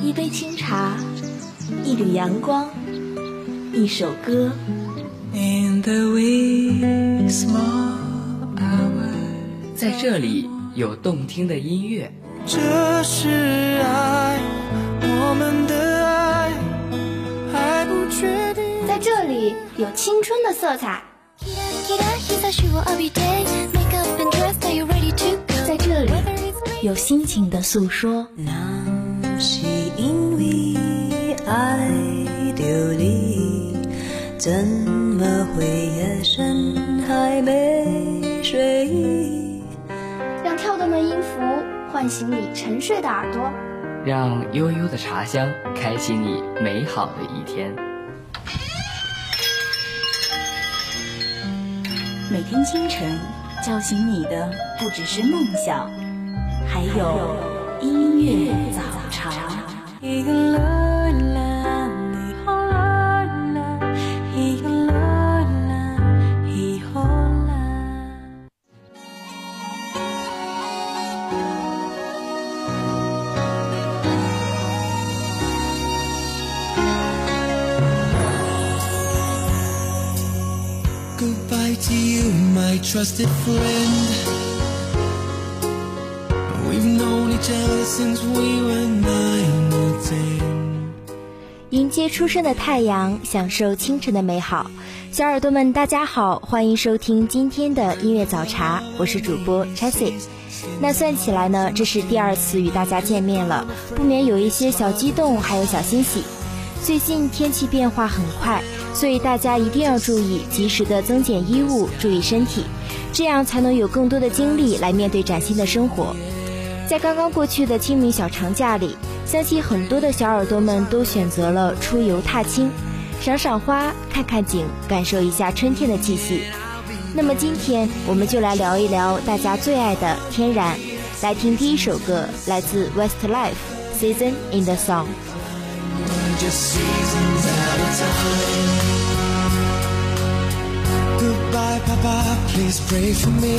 一杯清茶，一缕阳光，一首歌。在这里有动听的音乐。这是爱，我们的爱还不确定。在这里有青春的色彩。有心情的诉说。那是因为爱着你，怎么会夜深还没睡意？让跳动的音符唤醒你沉睡的耳朵，让悠悠的茶香开启你美好的一天。每天清晨叫醒你的不只是梦想，还有音乐早茶。Goodbye to you, my trusted friend. 迎接初升的太阳，享受清晨的美好。小耳朵们，大家好，欢迎收听今天的音乐早茶，我是主播 Chessie。那算起来呢，这是第二次与大家见面了，不免有一些小激动，还有小欣喜。最近天气变化很快，所以大家一定要注意，及时的增减衣物，注意身体，这样才能有更多的精力来面对崭新的生活。在刚刚过去的清明小长假里，相信很多的小耳朵们都选择了出游踏青，赏赏花，看看景，感受一下春天的气息。那么今天我们就来聊一聊大家最爱的天然，来听第一首歌，来自 Westlife Season in the Sun。Just seasons at a time. Goodbye, Papa, please pray for me.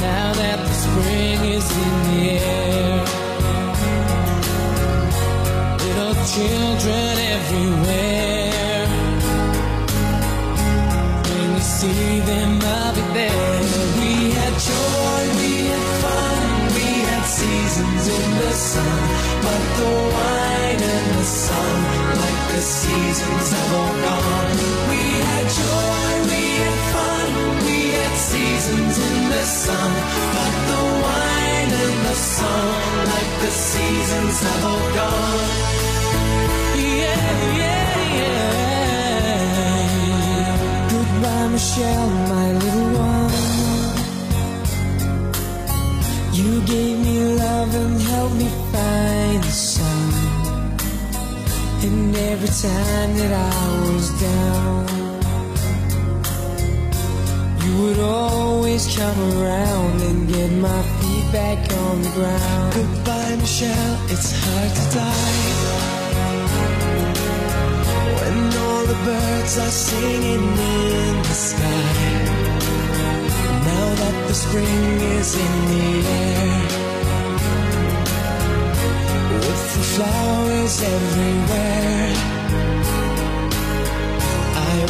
Now that the spring is in the air. Little children everywhere. When you see them, I'll be there. We had joy, we had fun, we had seasons in the sun. But the wine and the sun, like the seasons have all gone. We seasons in the sun. But the wine and the sun, like the seasons have all gone. Yeah, yeah, yeah. Goodbye, Michelle, my little one. You gave me love and helped me find the sun. And every time that I was down, would always come around and get my feet back on the ground. Goodbye, Michelle, it's hard to die. When all the birds are singing in the sky. Now that the spring is in the air. With the flowers everywhere.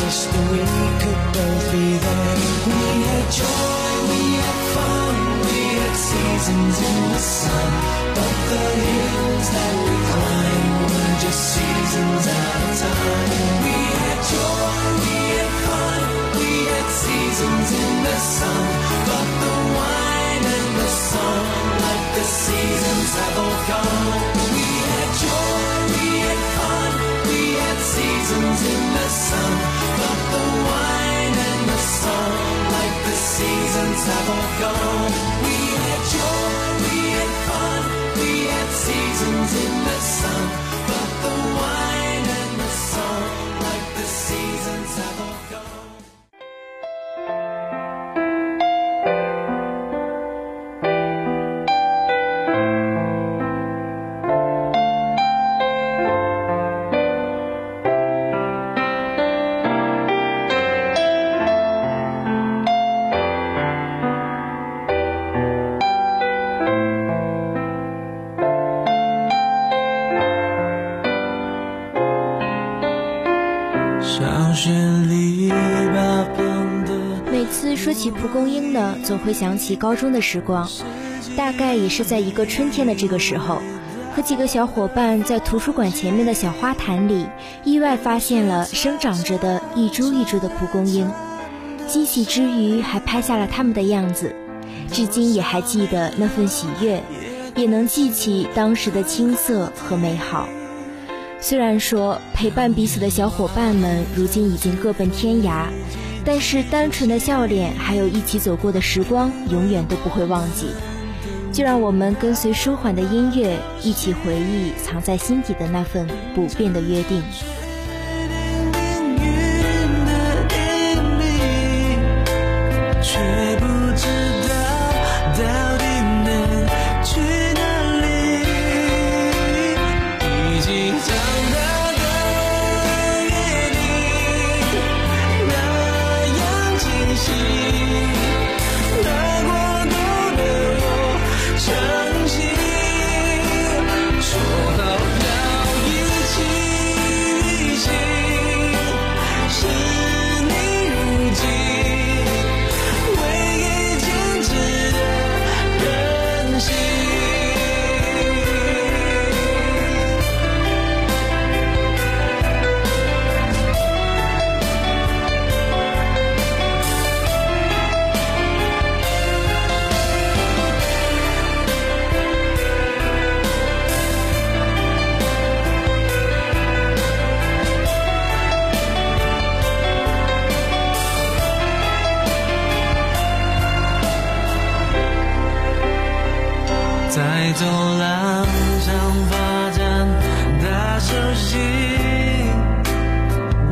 We could both be there. We had joy, we had fun, we had seasons in the sun. But the hills that we climbed were just seasons at a time. We had joy, we had fun, we had seasons in the sun. But the wine and the sun, like the seasons have all gone. seasons in 每次说起蒲公英呢，总会想起高中的时光，大概也是在一个春天的这个时候，和几个小伙伴在图书馆前面的小花坛里，意外发现了生长着的一株一株的蒲公英，欣喜之余还拍下了它们的样子，至今也还记得那份喜悦，也能记起当时的青涩和美好。虽然说陪伴彼此的小伙伴们如今已经各奔天涯，但是单纯的笑脸还有一起走过的时光，永远都不会忘记。就让我们跟随舒缓的音乐，一起回忆藏在心底的那份不变的约定。在走廊上发展大手心，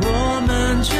我们却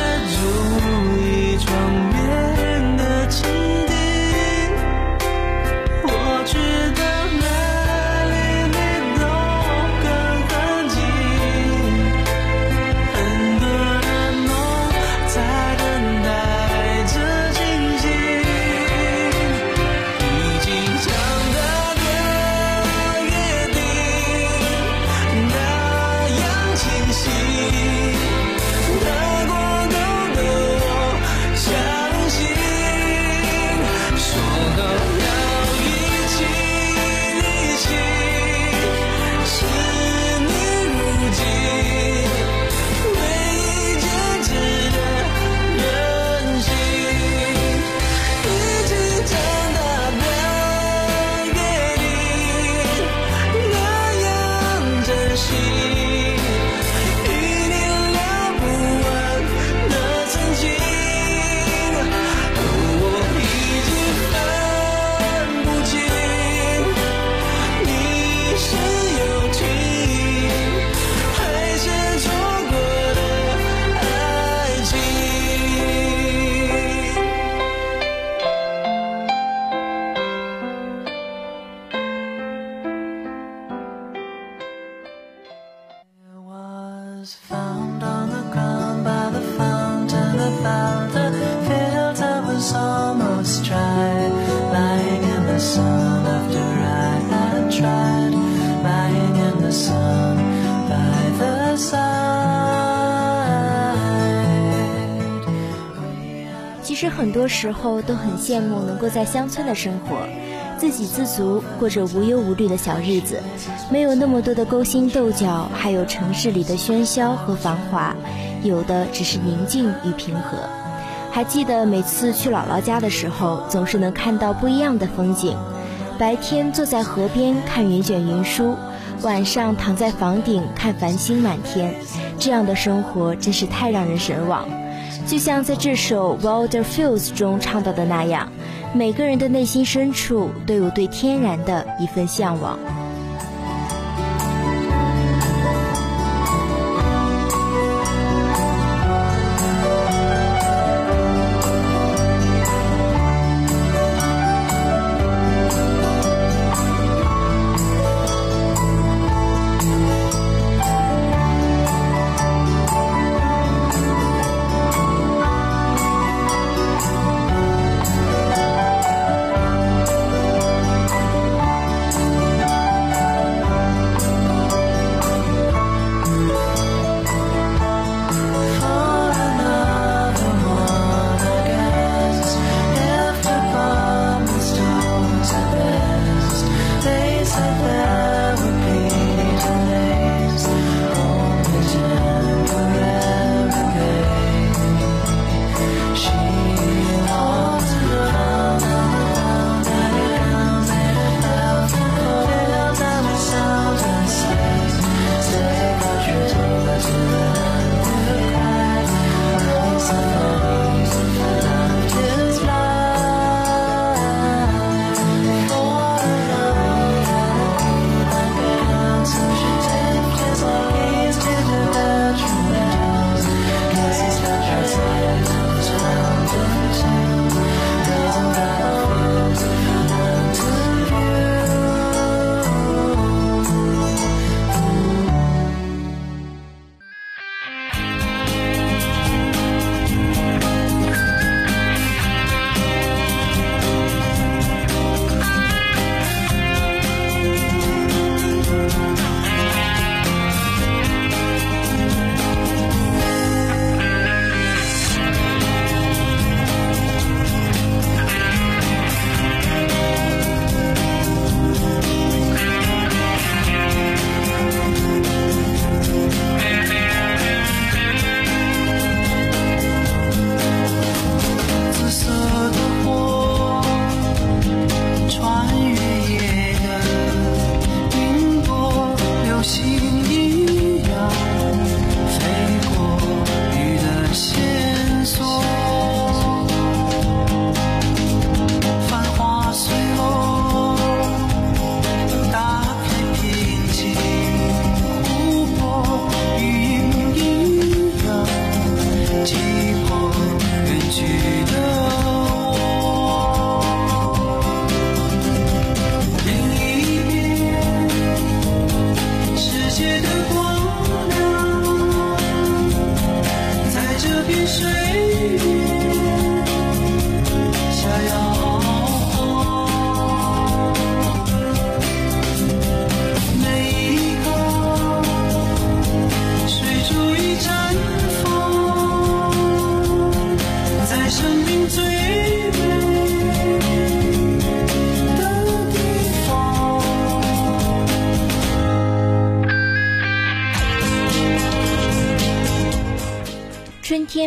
其实很多时候都很羡慕能够在乡村的生活，自给自足，过着无忧无虑的小日子，没有那么多的勾心斗角，还有城市里的喧嚣和繁华，有的只是宁静与平和。还记得每次去姥姥家的时候，总是能看到不一样的风景。白天坐在河边看云卷云舒，晚上躺在房顶看繁星满天，这样的生活真是太让人神往。就像在这首《Wilder Fields》中唱到的那样，每个人的内心深处都有对天然的一份向往。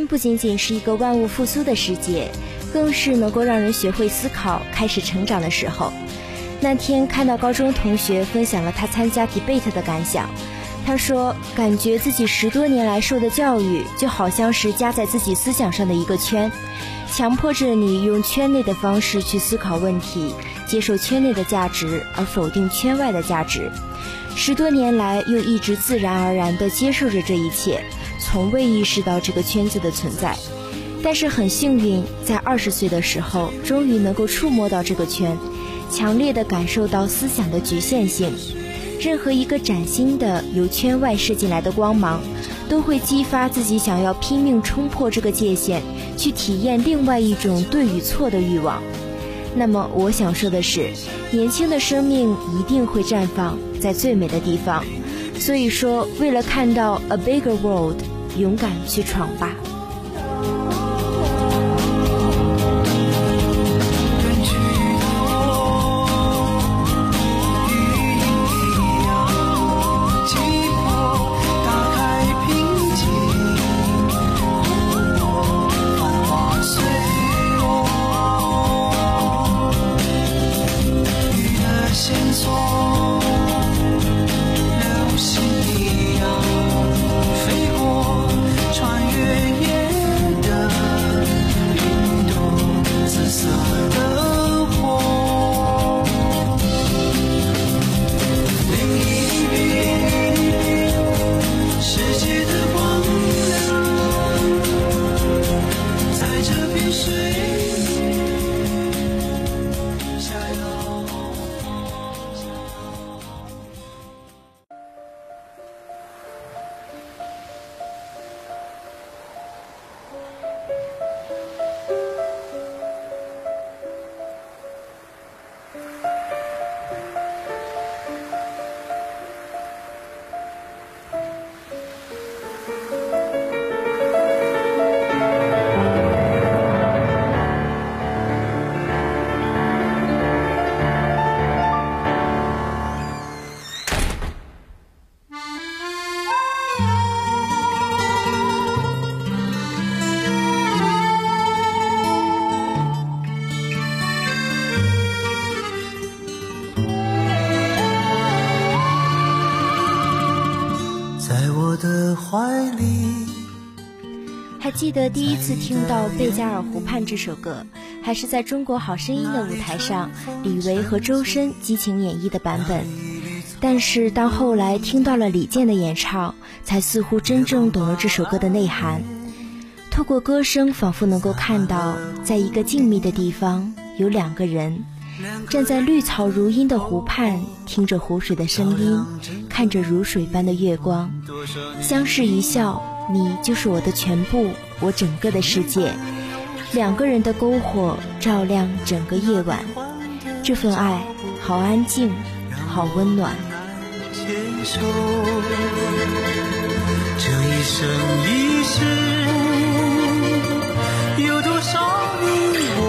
不仅仅是一个万物复苏的世界，更是能够让人学会思考、开始成长的时候。那天看到高中同学分享了他参加 debate 的感想，他说：“感觉自己十多年来受的教育，就好像是夹在自己思想上的一个圈，强迫着你用圈内的方式去思考问题，接受圈内的价值，而否定圈外的价值。十多年来，又一直自然而然地接受着这一切。”从未意识到这个圈子的存在，但是很幸运，在二十岁的时候，终于能够触摸到这个圈，强烈的感受到思想的局限性。任何一个崭新的由圈外射进来的光芒，都会激发自己想要拼命冲破这个界限，去体验另外一种对与错的欲望。那么，我想说的是，年轻的生命一定会绽放在最美的地方。所以说，为了看到 a bigger world。勇敢去闯吧。记得第一次听到《贝加尔湖畔》这首歌，还是在中国好声音的舞台上，李维和周深激情演绎的版本。但是当后来听到了李健的演唱，才似乎真正懂了这首歌的内涵。透过歌声，仿佛能够看到，在一个静谧的地方，有两个人站在绿草如茵的湖畔，听着湖水的声音，看着如水般的月光，相视一笑。你就是我的全部，我整个的世界。两个人的篝火照亮整个夜晚，这份爱好安静，好温暖。这一生一世，有多少你我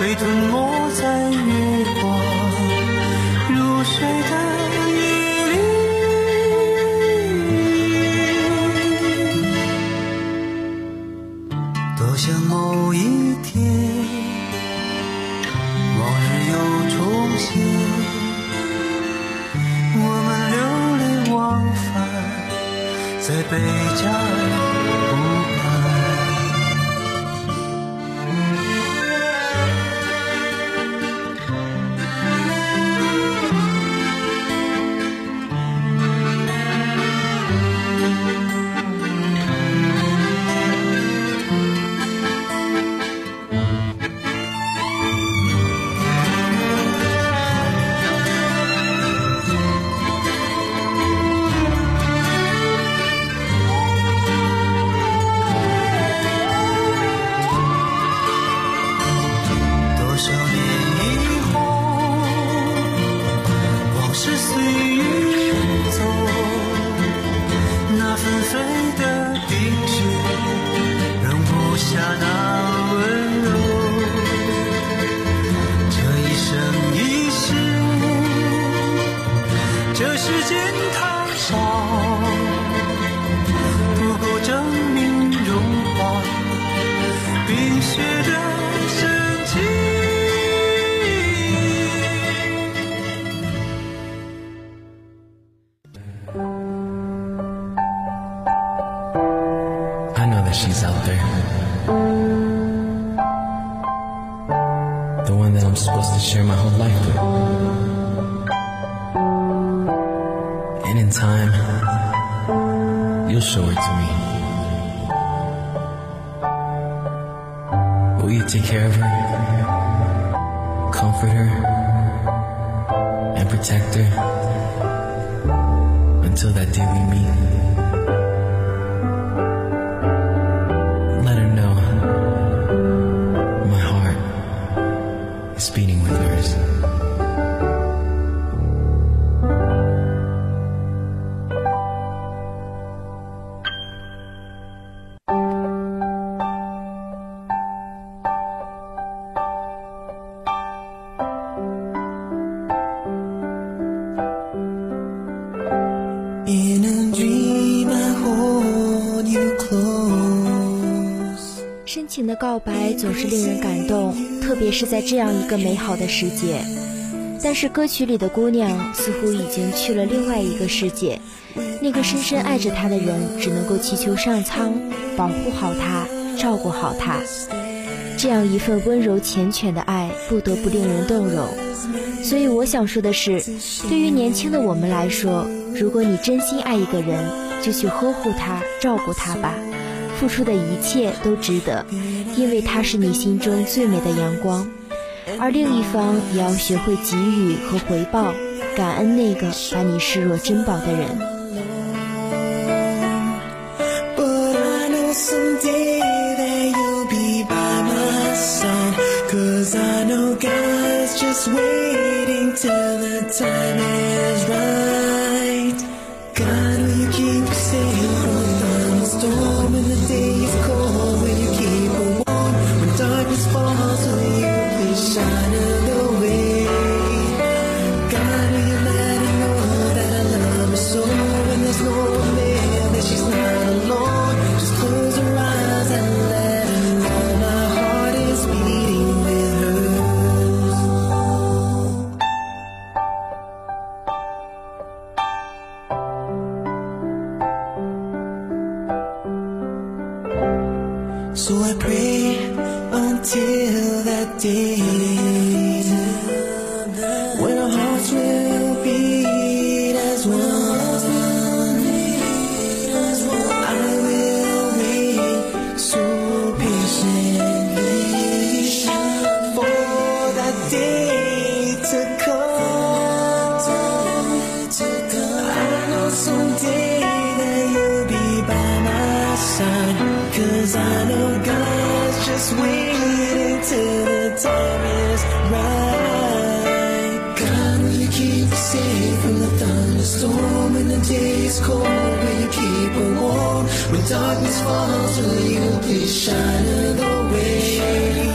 被吞没在月 that she's out there. The one that I'm supposed to share my whole life with. And in time, you'll show her to me. Will you take care of her, comfort her, and protect her until that day we meet? 深情的告白总是令人感动，特别是在这样一个美好的时节。但是歌曲里的姑娘似乎已经去了另外一个世界，那个深深爱着她的人只能够祈求上苍保护好她，照顾好她。这样一份温柔缱绻的爱，不得不令人动容。所以我想说的是，对于年轻的我们来说，如果你真心爱一个人，就去呵护他、照顾他吧，付出的一切都值得，因为他是你心中最美的阳光。而另一方也要学会给予和回报，感恩那个把你视若珍宝的人。But I know someday that you'll be by my side. Cause I know God's just waiting till the time is right. Cause I know God's just waiting till the time is right. God, will keep safe from the thunderstorm the day is cold? Will you keep her warm when darkness falls? Will you please shine her the way?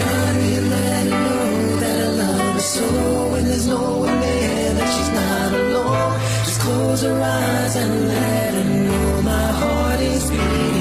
God, will you let her know that I love her so when there's no one there that she's not alone? Just close her eyes and let her know my heart is beating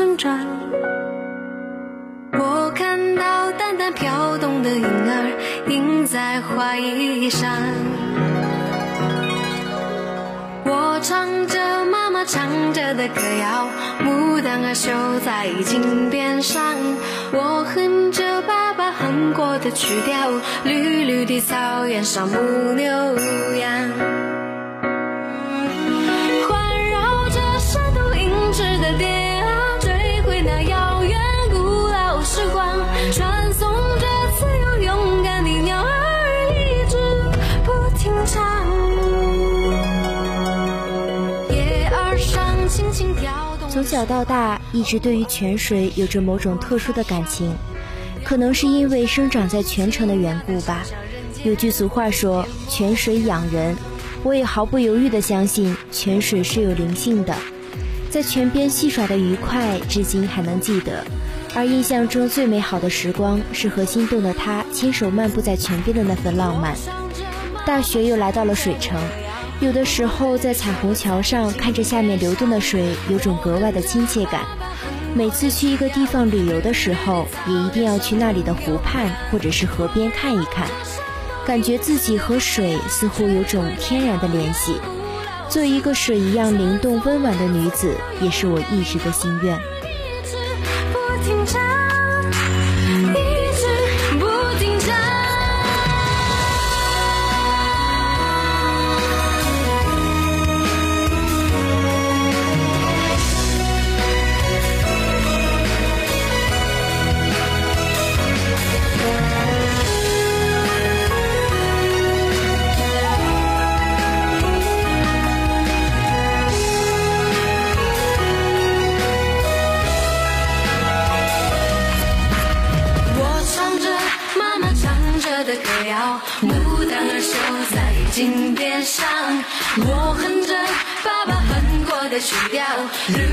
村庄。我看到淡淡飘动的影儿，映在花衣上。我唱着妈妈唱着的歌谣，牡丹儿绣在襟边上。我哼着爸爸哼过的曲调，绿绿的草原上牧牛羊。小到大，一直对于泉水有着某种特殊的感情，可能是因为生长在泉城的缘故吧。有句俗话说“泉水养人”，我也毫不犹豫地相信泉水是有灵性的。在泉边戏耍的愉快，至今还能记得。而印象中最美好的时光，是和心动的他牵手漫步在泉边的那份浪漫。大学又来到了水城，有的时候在彩虹桥上看着下面流动的水，有种格外的亲切感。每次去一个地方旅游的时候，也一定要去那里的湖畔或者是河边看一看，感觉自己和水似乎有种天然的联系。做一个水一样灵动温婉的女子，也是我一直的心愿。曲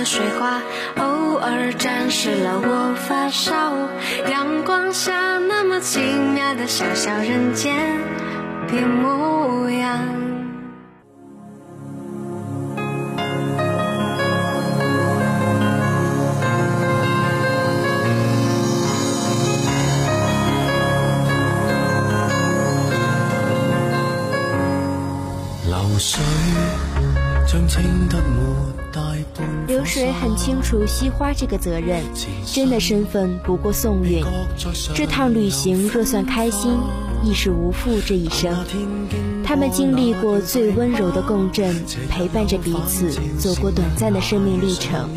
的水花，偶尔沾湿了我发梢。阳光下那么奇妙的小小人间变模样。流水很清楚惜花这个责任，真的身份不过送运。这趟旅行若算开心，亦是无负这一生。他们经历过最温柔的共振，陪伴着彼此，走过短暂的生命历程。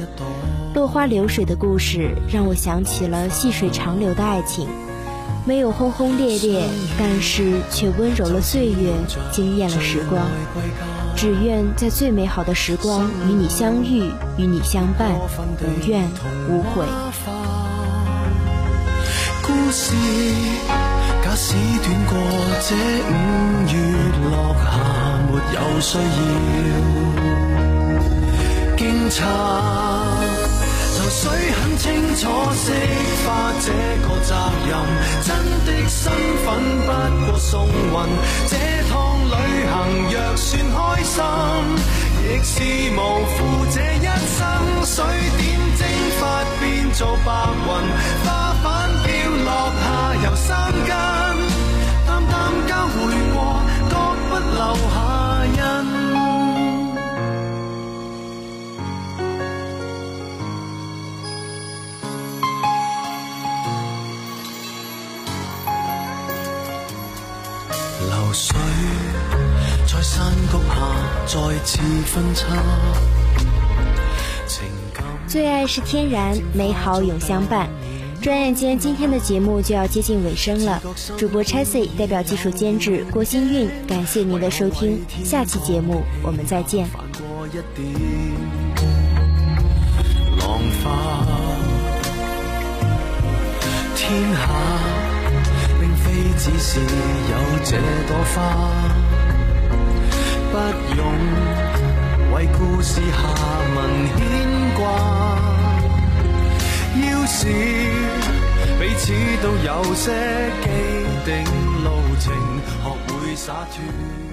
落花流水的故事让我想起了细水长流的爱情，没有轰轰烈烈，但是却温柔了岁月，惊艳了时光。只愿在最美好的时光与你相遇，与你相伴，无怨无悔。故事假使短過這五月落霞，沒有需要驚詫。水很清楚释化这个责任，真的身份不过送运。这趟旅行若算开心，亦是无负这一生。水点蒸发变做白云，花瓣飘落下又生根，淡淡交回过，各不留下流水在山谷下再次分叉。最爱是天然，美好永相伴。转眼间，今天的节目就要接近尾声了。主播 Chasey 代表技术监制郭新运，感谢您的收听。下期节目我们再见。只是有这朵花，不用为故事下文牵挂。要是彼此都有些既定路程，学会洒脱。